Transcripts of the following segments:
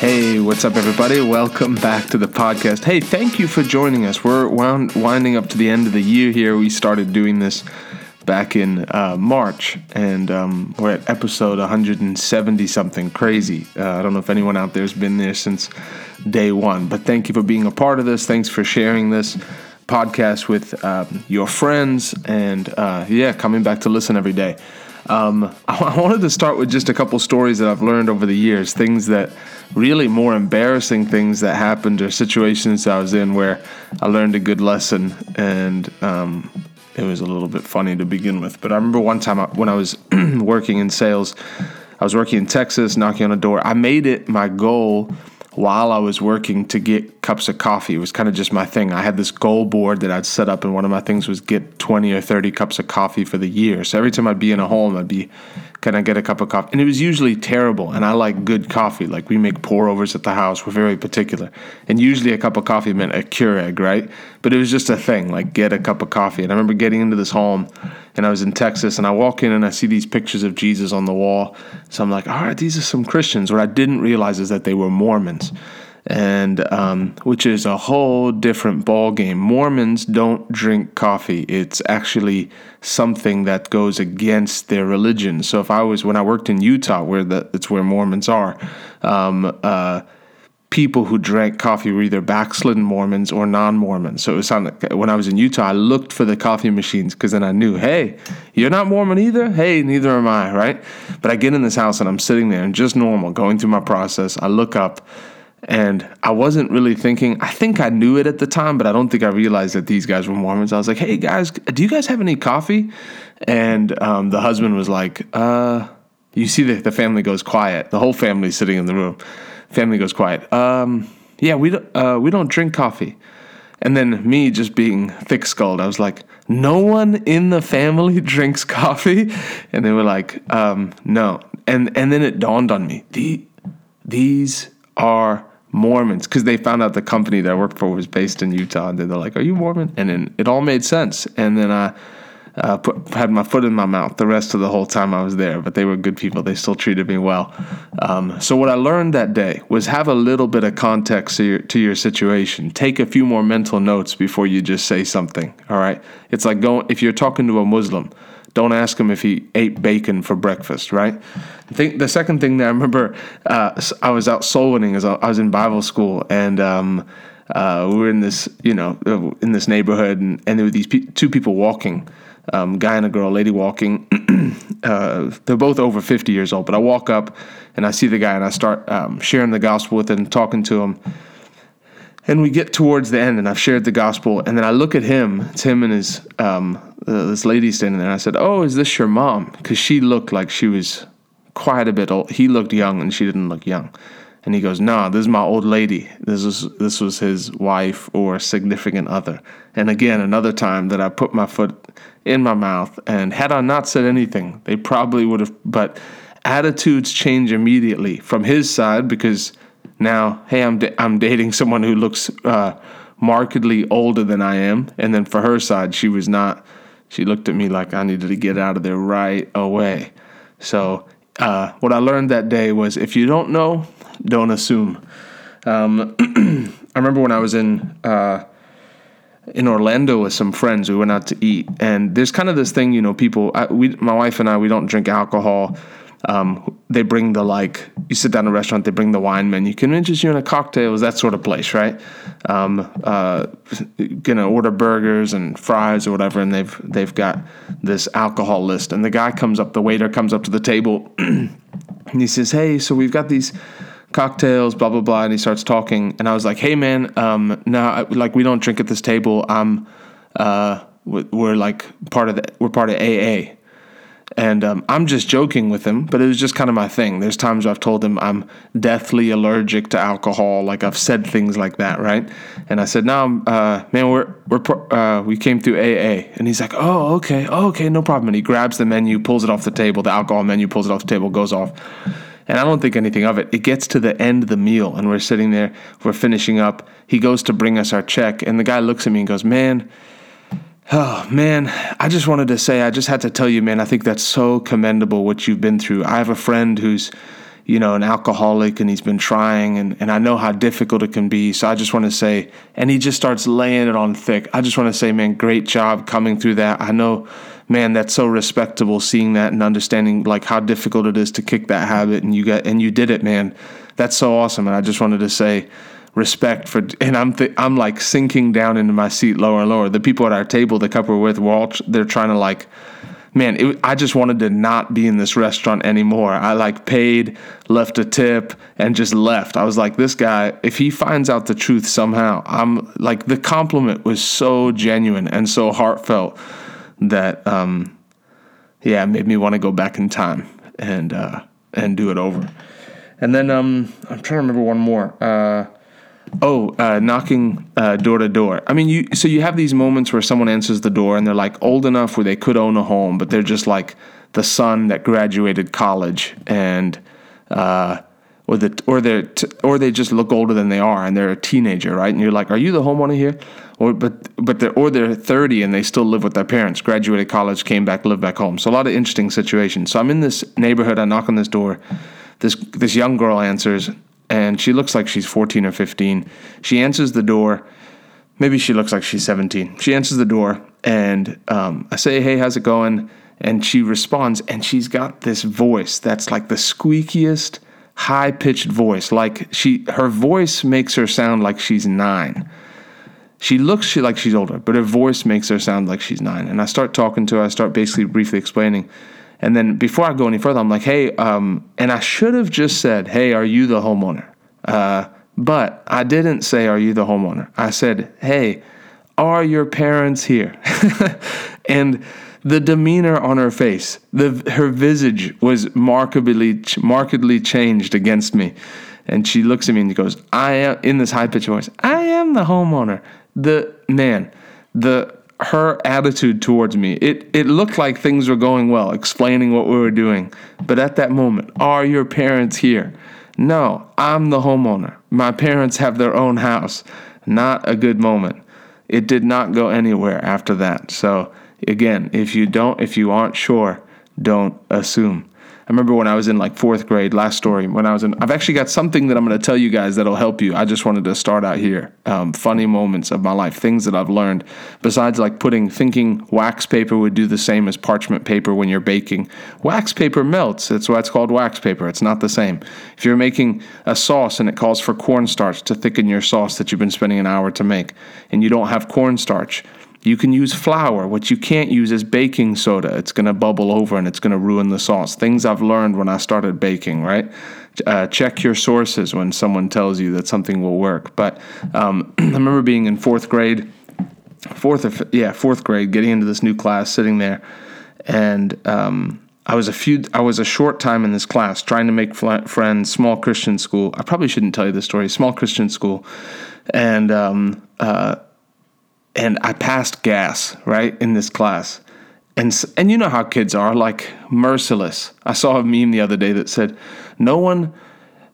Hey, what's up, everybody? Welcome back to the podcast. Hey, thank you for joining us. We're wound, winding up to the end of the year here. We started doing this back in uh, March, and um, we're at episode 170 something crazy. Uh, I don't know if anyone out there has been there since day one, but thank you for being a part of this. Thanks for sharing this podcast with um, your friends, and uh, yeah, coming back to listen every day. Um, I wanted to start with just a couple stories that I've learned over the years, things that really more embarrassing things that happened or situations I was in where I learned a good lesson and um, it was a little bit funny to begin with. But I remember one time when I was working in sales, I was working in Texas, knocking on a door. I made it my goal while I was working to get cups of coffee. It was kind of just my thing. I had this goal board that I'd set up, and one of my things was get 20 or 30 cups of coffee for the year. So every time I'd be in a home, I'd be, can I get a cup of coffee? And it was usually terrible. And I like good coffee. Like we make pour overs at the house. We're very particular. And usually a cup of coffee meant a Keurig, right? But it was just a thing, like get a cup of coffee. And I remember getting into this home and I was in Texas and I walk in and I see these pictures of Jesus on the wall. So I'm like, all right, these are some Christians. What I didn't realize is that they were Mormons. And um, which is a whole different ball game. Mormons don't drink coffee. It's actually something that goes against their religion. So if I was when I worked in Utah, where the, it's where Mormons are, um, uh, people who drank coffee were either backslidden Mormons or non Mormons. So it was like when I was in Utah, I looked for the coffee machines because then I knew, hey, you're not Mormon either? Hey, neither am I, right? But I get in this house and I'm sitting there and just normal, going through my process. I look up and I wasn't really thinking, I think I knew it at the time, but I don't think I realized that these guys were Mormons. I was like, hey guys, do you guys have any coffee? And um, the husband was like, uh, you see the, the family goes quiet. The whole family's sitting in the room. Family goes quiet. Um, yeah, we don't, uh, we don't drink coffee. And then me just being thick skulled, I was like, no one in the family drinks coffee? And they were like, um, no. And, and then it dawned on me, the, these are Mormons because they found out the company that I worked for was based in Utah. And they're like, Are you Mormon? And then it all made sense. And then I uh, put, had my foot in my mouth the rest of the whole time I was there, but they were good people. They still treated me well. Um, so, what I learned that day was have a little bit of context to your, to your situation. Take a few more mental notes before you just say something. All right. It's like going, if you're talking to a Muslim, don't ask him if he ate bacon for breakfast, right? I think the second thing that I remember, uh, I was out soul winning as I was in Bible school, and um, uh, we were in this, you know, uh, in this neighborhood, and, and there were these pe- two people walking, um, guy and a girl, lady walking. uh, they're both over fifty years old, but I walk up and I see the guy, and I start um, sharing the gospel with him, talking to him. And we get towards the end, and I've shared the gospel, and then I look at him. It's him and his um, uh, this lady standing there. And I said, "Oh, is this your mom?" Because she looked like she was quite a bit old. He looked young, and she didn't look young. And he goes, "No, this is my old lady. This was this was his wife or significant other." And again, another time that I put my foot in my mouth, and had I not said anything, they probably would have. But attitudes change immediately from his side because now, hey, I'm da- I'm dating someone who looks uh, markedly older than I am, and then for her side, she was not she looked at me like I needed to get out of there right away. So, uh, what I learned that day was if you don't know, don't assume. Um, I remember when I was in uh, in Orlando with some friends, we went out to eat, and there's kind of this thing, you know, people. I, we, my wife and I, we don't drink alcohol um, they bring the like you sit down in a restaurant they bring the wine menu can interest you in a cocktail that sort of place right? Um, uh, gonna order burgers and fries or whatever and they've they've got this alcohol list and the guy comes up the waiter comes up to the table and he says hey so we've got these cocktails blah blah blah and he starts talking and i was like hey man um, no like we don't drink at this table i'm uh, we're like part of the we're part of aa and um, I'm just joking with him, but it was just kind of my thing. There's times I've told him I'm deathly allergic to alcohol, like I've said things like that, right? And I said, "No, uh, man, we're we're uh, we came through AA," and he's like, "Oh, okay, oh, okay, no problem." And he grabs the menu, pulls it off the table, the alcohol menu, pulls it off the table, goes off. And I don't think anything of it. It gets to the end of the meal, and we're sitting there, we're finishing up. He goes to bring us our check, and the guy looks at me and goes, "Man." Oh, man, I just wanted to say, I just had to tell you, man, I think that's so commendable what you've been through. I have a friend who's, you know, an alcoholic and he's been trying and, and I know how difficult it can be. So I just want to say, and he just starts laying it on thick. I just want to say, man, great job coming through that. I know, man, that's so respectable seeing that and understanding like how difficult it is to kick that habit. And you got, and you did it, man. That's so awesome. And I just wanted to say, respect for and I'm th- I'm like sinking down into my seat lower and lower. The people at our table, the couple we're with, all they're trying to like man, it, I just wanted to not be in this restaurant anymore. I like paid, left a tip, and just left. I was like, this guy, if he finds out the truth somehow, I'm like, the compliment was so genuine and so heartfelt that, um, yeah, it made me want to go back in time and uh, and do it over. And then um, I'm trying to remember one more. Uh, oh, uh, knocking uh, door to door. I mean, you so you have these moments where someone answers the door and they're like old enough where they could own a home, but they're just like the son that graduated college and. Uh, or the or they t- or they just look older than they are and they're a teenager, right? And you're like, "Are you the homeowner here?" Or but but they're or they're 30 and they still live with their parents. Graduated college, came back, lived back home. So a lot of interesting situations. So I'm in this neighborhood. I knock on this door. This this young girl answers, and she looks like she's 14 or 15. She answers the door. Maybe she looks like she's 17. She answers the door, and um, I say, Hey, how's it going? And she responds, and she's got this voice that's like the squeakiest, high pitched voice. Like she, her voice makes her sound like she's nine. She looks like she's older, but her voice makes her sound like she's nine. And I start talking to her. I start basically briefly explaining. And then before I go any further, I'm like, hey, um, and I should have just said, hey, are you the homeowner? Uh, but I didn't say, are you the homeowner? I said, hey, are your parents here? and the demeanor on her face, the her visage was markedly markedly changed against me. And she looks at me and goes, I am in this high pitched voice, I am the homeowner. The man, the her attitude towards me. It it looked like things were going well, explaining what we were doing. But at that moment, are your parents here? No, I'm the homeowner. My parents have their own house. Not a good moment. It did not go anywhere after that. So again, if you don't if you aren't sure, don't assume. I remember when I was in like fourth grade, last story, when I was in, I've actually got something that I'm going to tell you guys that'll help you. I just wanted to start out here. Um, funny moments of my life, things that I've learned. Besides, like putting, thinking wax paper would do the same as parchment paper when you're baking. Wax paper melts. That's why it's called wax paper. It's not the same. If you're making a sauce and it calls for cornstarch to thicken your sauce that you've been spending an hour to make, and you don't have cornstarch, you can use flour. What you can't use is baking soda. It's going to bubble over and it's going to ruin the sauce. Things I've learned when I started baking, right? Uh, check your sources when someone tells you that something will work. But um, I remember being in fourth grade, fourth or yeah, fourth grade, getting into this new class, sitting there, and um, I was a few. I was a short time in this class, trying to make friends. Small Christian school. I probably shouldn't tell you this story. Small Christian school, and um, uh, and I passed gas, right, in this class. And, and you know how kids are, like merciless. I saw a meme the other day that said, "No one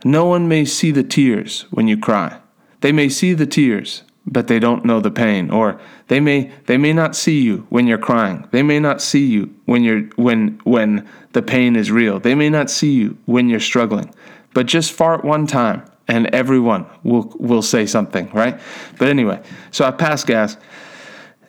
no one may see the tears when you cry. They may see the tears, but they don't know the pain or they may they may not see you when you're crying. They may not see you when you're when when the pain is real. They may not see you when you're struggling. But just fart one time and everyone will will say something, right? But anyway, so I pass gas,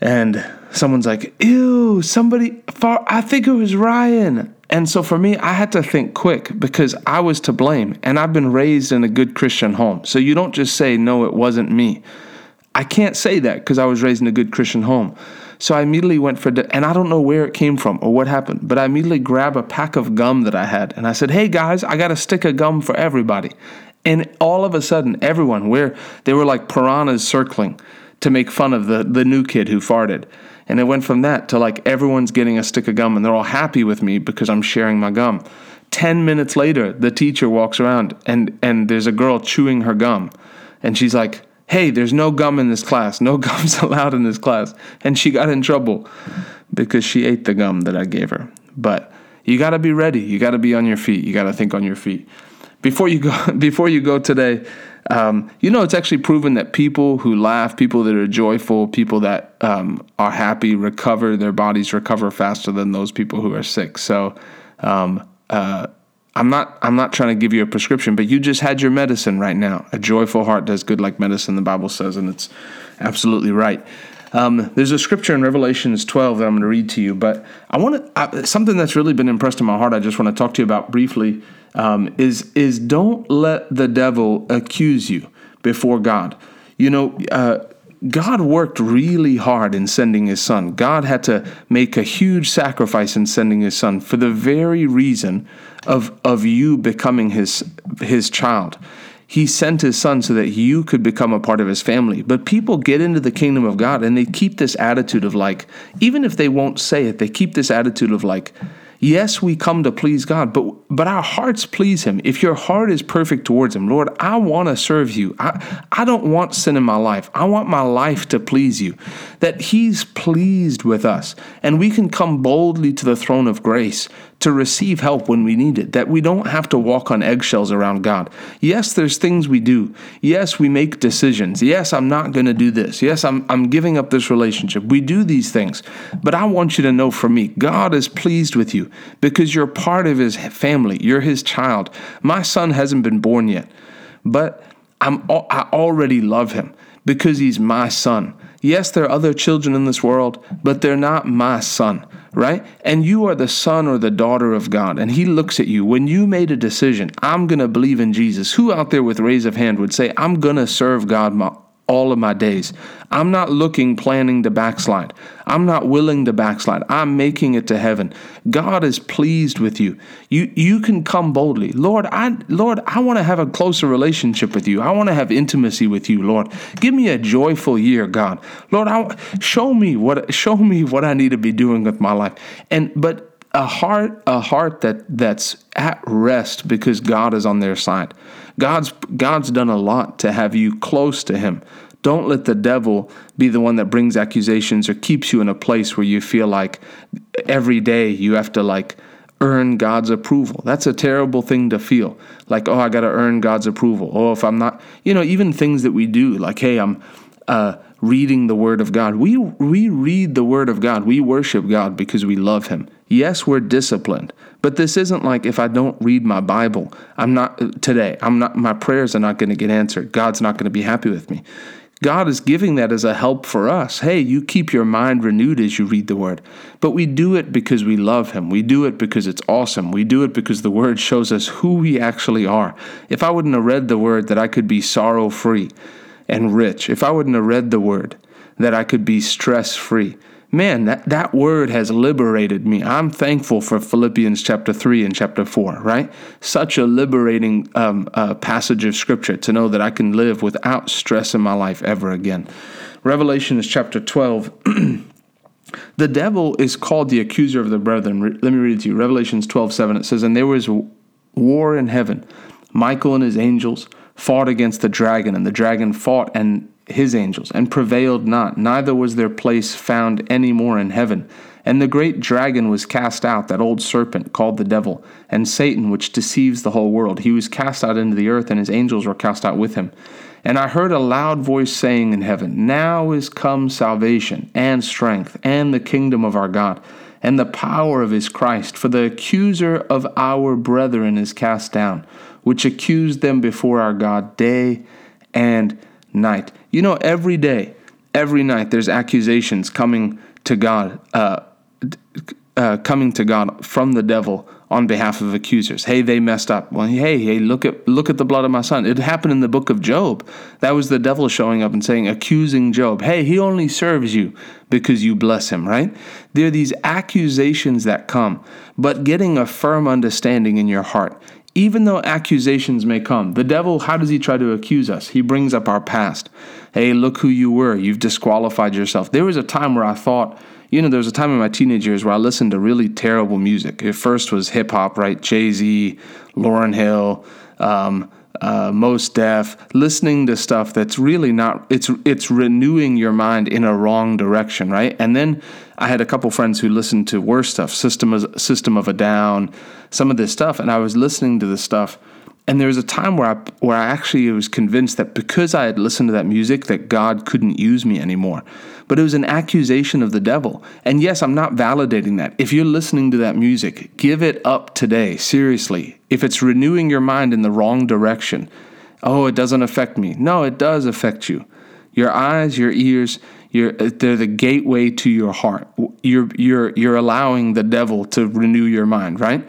and someone's like, "Ew, somebody." Far, I think it was Ryan. And so for me, I had to think quick because I was to blame, and I've been raised in a good Christian home. So you don't just say, "No, it wasn't me." I can't say that because I was raised in a good Christian home. So I immediately went for, and I don't know where it came from or what happened, but I immediately grabbed a pack of gum that I had, and I said, "Hey guys, I got a stick of gum for everybody." And all of a sudden, everyone, where they were like piranhas circling to make fun of the, the new kid who farted. And it went from that to like everyone's getting a stick of gum and they're all happy with me because I'm sharing my gum. 10 minutes later, the teacher walks around and, and there's a girl chewing her gum. And she's like, hey, there's no gum in this class. No gum's allowed in this class. And she got in trouble because she ate the gum that I gave her. But you got to be ready. You got to be on your feet. You got to think on your feet before you go before you go today um, you know it's actually proven that people who laugh people that are joyful people that um, are happy recover their bodies recover faster than those people who are sick so um, uh, I'm not I'm not trying to give you a prescription, but you just had your medicine right now. A joyful heart does good like medicine, the Bible says, and it's absolutely right. Um, there's a scripture in Revelations 12 that I'm going to read to you, but I want to something that's really been impressed in my heart. I just want to talk to you about briefly um, is is don't let the devil accuse you before God. You know, uh, God worked really hard in sending his son. God had to make a huge sacrifice in sending his son for the very reason of, of you becoming his, his child. He sent his son so that you could become a part of his family. But people get into the kingdom of God and they keep this attitude of like, even if they won't say it, they keep this attitude of like, Yes, we come to please God, but but our hearts please him. If your heart is perfect towards him, Lord, I want to serve you. I, I don't want sin in my life. I want my life to please you. That he's pleased with us and we can come boldly to the throne of grace to receive help when we need it, that we don't have to walk on eggshells around God. Yes, there's things we do. Yes, we make decisions. Yes, I'm not going to do this. Yes, I'm, I'm giving up this relationship. We do these things. But I want you to know from me, God is pleased with you because you're part of his family. You're his child. My son hasn't been born yet, but I'm, I already love him because he's my son. Yes, there are other children in this world, but they're not my son right? And you are the son or the daughter of God. And He looks at you. When you made a decision, I'm going to believe in Jesus. Who out there with raise of hand would say, I'm going to serve God my, all of my days. I'm not looking, planning to backslide. I'm not willing to backslide. I'm making it to heaven. God is pleased with you. You you can come boldly. Lord, I Lord, I want to have a closer relationship with you. I want to have intimacy with you, Lord. Give me a joyful year, God. Lord, I, show me what show me what I need to be doing with my life. And but a heart a heart that that's at rest because God is on their side. God's God's done a lot to have you close to him. Don't let the devil be the one that brings accusations or keeps you in a place where you feel like every day you have to like earn God's approval. That's a terrible thing to feel. Like, oh, I got to earn God's approval. Oh, if I'm not, you know, even things that we do, like, hey, I'm uh, reading the Word of God. We we read the Word of God. We worship God because we love Him. Yes, we're disciplined, but this isn't like if I don't read my Bible, I'm not uh, today. I'm not. My prayers are not going to get answered. God's not going to be happy with me. God is giving that as a help for us. Hey, you keep your mind renewed as you read the Word. But we do it because we love Him. We do it because it's awesome. We do it because the Word shows us who we actually are. If I wouldn't have read the Word that I could be sorrow free, and rich. If I wouldn't have read the word, that I could be stress free. Man, that, that word has liberated me. I'm thankful for Philippians chapter 3 and chapter 4, right? Such a liberating um, uh, passage of scripture to know that I can live without stress in my life ever again. Revelation is chapter 12. the devil is called the accuser of the brethren. Let me read it to you. Revelations 12, 7. It says, And there was war in heaven. Michael and his angels fought against the dragon, and the dragon fought and his angels, and prevailed not, neither was their place found any more in heaven. And the great dragon was cast out, that old serpent called the devil, and Satan, which deceives the whole world. He was cast out into the earth, and his angels were cast out with him. And I heard a loud voice saying in heaven, Now is come salvation, and strength, and the kingdom of our God, and the power of his Christ. For the accuser of our brethren is cast down which accused them before our God day and night. You know, every day, every night, there's accusations coming to God, uh, uh, coming to God from the devil on behalf of accusers. Hey, they messed up. Well, hey, hey, look at look at the blood of my son. It happened in the book of Job. That was the devil showing up and saying, accusing Job. Hey, he only serves you because you bless him, right? There are these accusations that come, but getting a firm understanding in your heart even though accusations may come, the devil, how does he try to accuse us? He brings up our past. Hey, look who you were. You've disqualified yourself. There was a time where I thought, you know, there was a time in my teenage years where I listened to really terrible music. It first was hip hop, right? Jay Z, Lauryn Hill, um, uh, Mos Def, listening to stuff that's really not. It's it's renewing your mind in a wrong direction, right? And then I had a couple friends who listened to worse stuff, System of, System of a Down, some of this stuff, and I was listening to this stuff, And there was a time where I where I actually was convinced that because I had listened to that music that God couldn't use me anymore. But it was an accusation of the devil. And yes, I'm not validating that. If you're listening to that music, give it up today, seriously. If it's renewing your mind in the wrong direction, oh, it doesn't affect me. No, it does affect you. Your eyes, your ears, you're, they're the gateway to your heart. You're, you're, you're allowing the devil to renew your mind, right?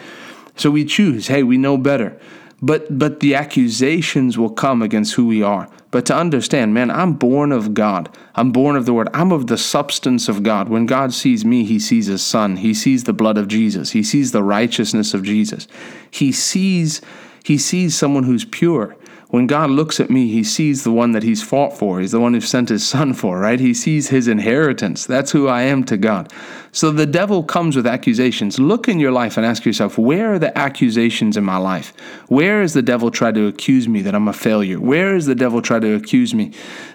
So we choose, hey, we know better. But, but the accusations will come against who we are. But to understand, man, I'm born of God. I'm born of the Word. I'm of the substance of God. When God sees me, He sees His Son. He sees the blood of Jesus. He sees the righteousness of Jesus. He sees, he sees someone who's pure when God looks at me, he sees the one that he's fought for. He's the one who sent his son for, right? He sees his inheritance. That's who I am to God. So the devil comes with accusations. Look in your life and ask yourself, where are the accusations in my life? Where is the devil try to accuse me that I'm a failure? Where is the devil try to accuse me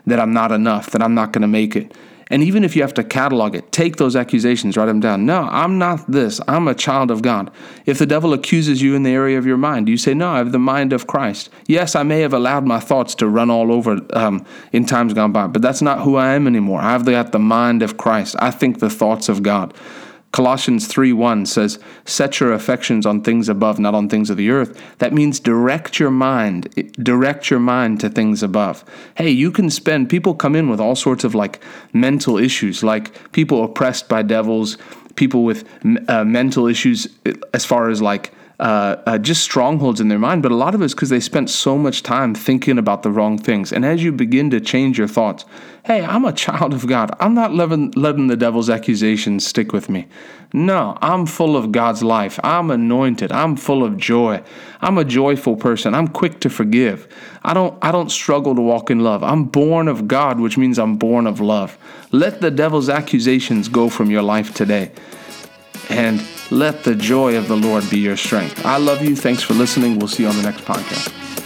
that I'm not enough, that I'm not going to make it? And even if you have to catalog it, take those accusations, write them down. No, I'm not this. I'm a child of God. If the devil accuses you in the area of your mind, you say, No, I have the mind of Christ. Yes, I may have allowed my thoughts to run all over um, in times gone by, but that's not who I am anymore. I've got the mind of Christ. I think the thoughts of God. Colossians 3 1 says, Set your affections on things above, not on things of the earth. That means direct your mind, direct your mind to things above. Hey, you can spend, people come in with all sorts of like mental issues, like people oppressed by devils, people with uh, mental issues as far as like uh, uh, just strongholds in their mind, but a lot of it's because they spent so much time thinking about the wrong things. And as you begin to change your thoughts, hey, I'm a child of God. I'm not letting, letting the devil's accusations stick with me. No, I'm full of God's life. I'm anointed. I'm full of joy. I'm a joyful person. I'm quick to forgive. I don't I don't struggle to walk in love. I'm born of God, which means I'm born of love. Let the devil's accusations go from your life today. And let the joy of the Lord be your strength. I love you. Thanks for listening. We'll see you on the next podcast.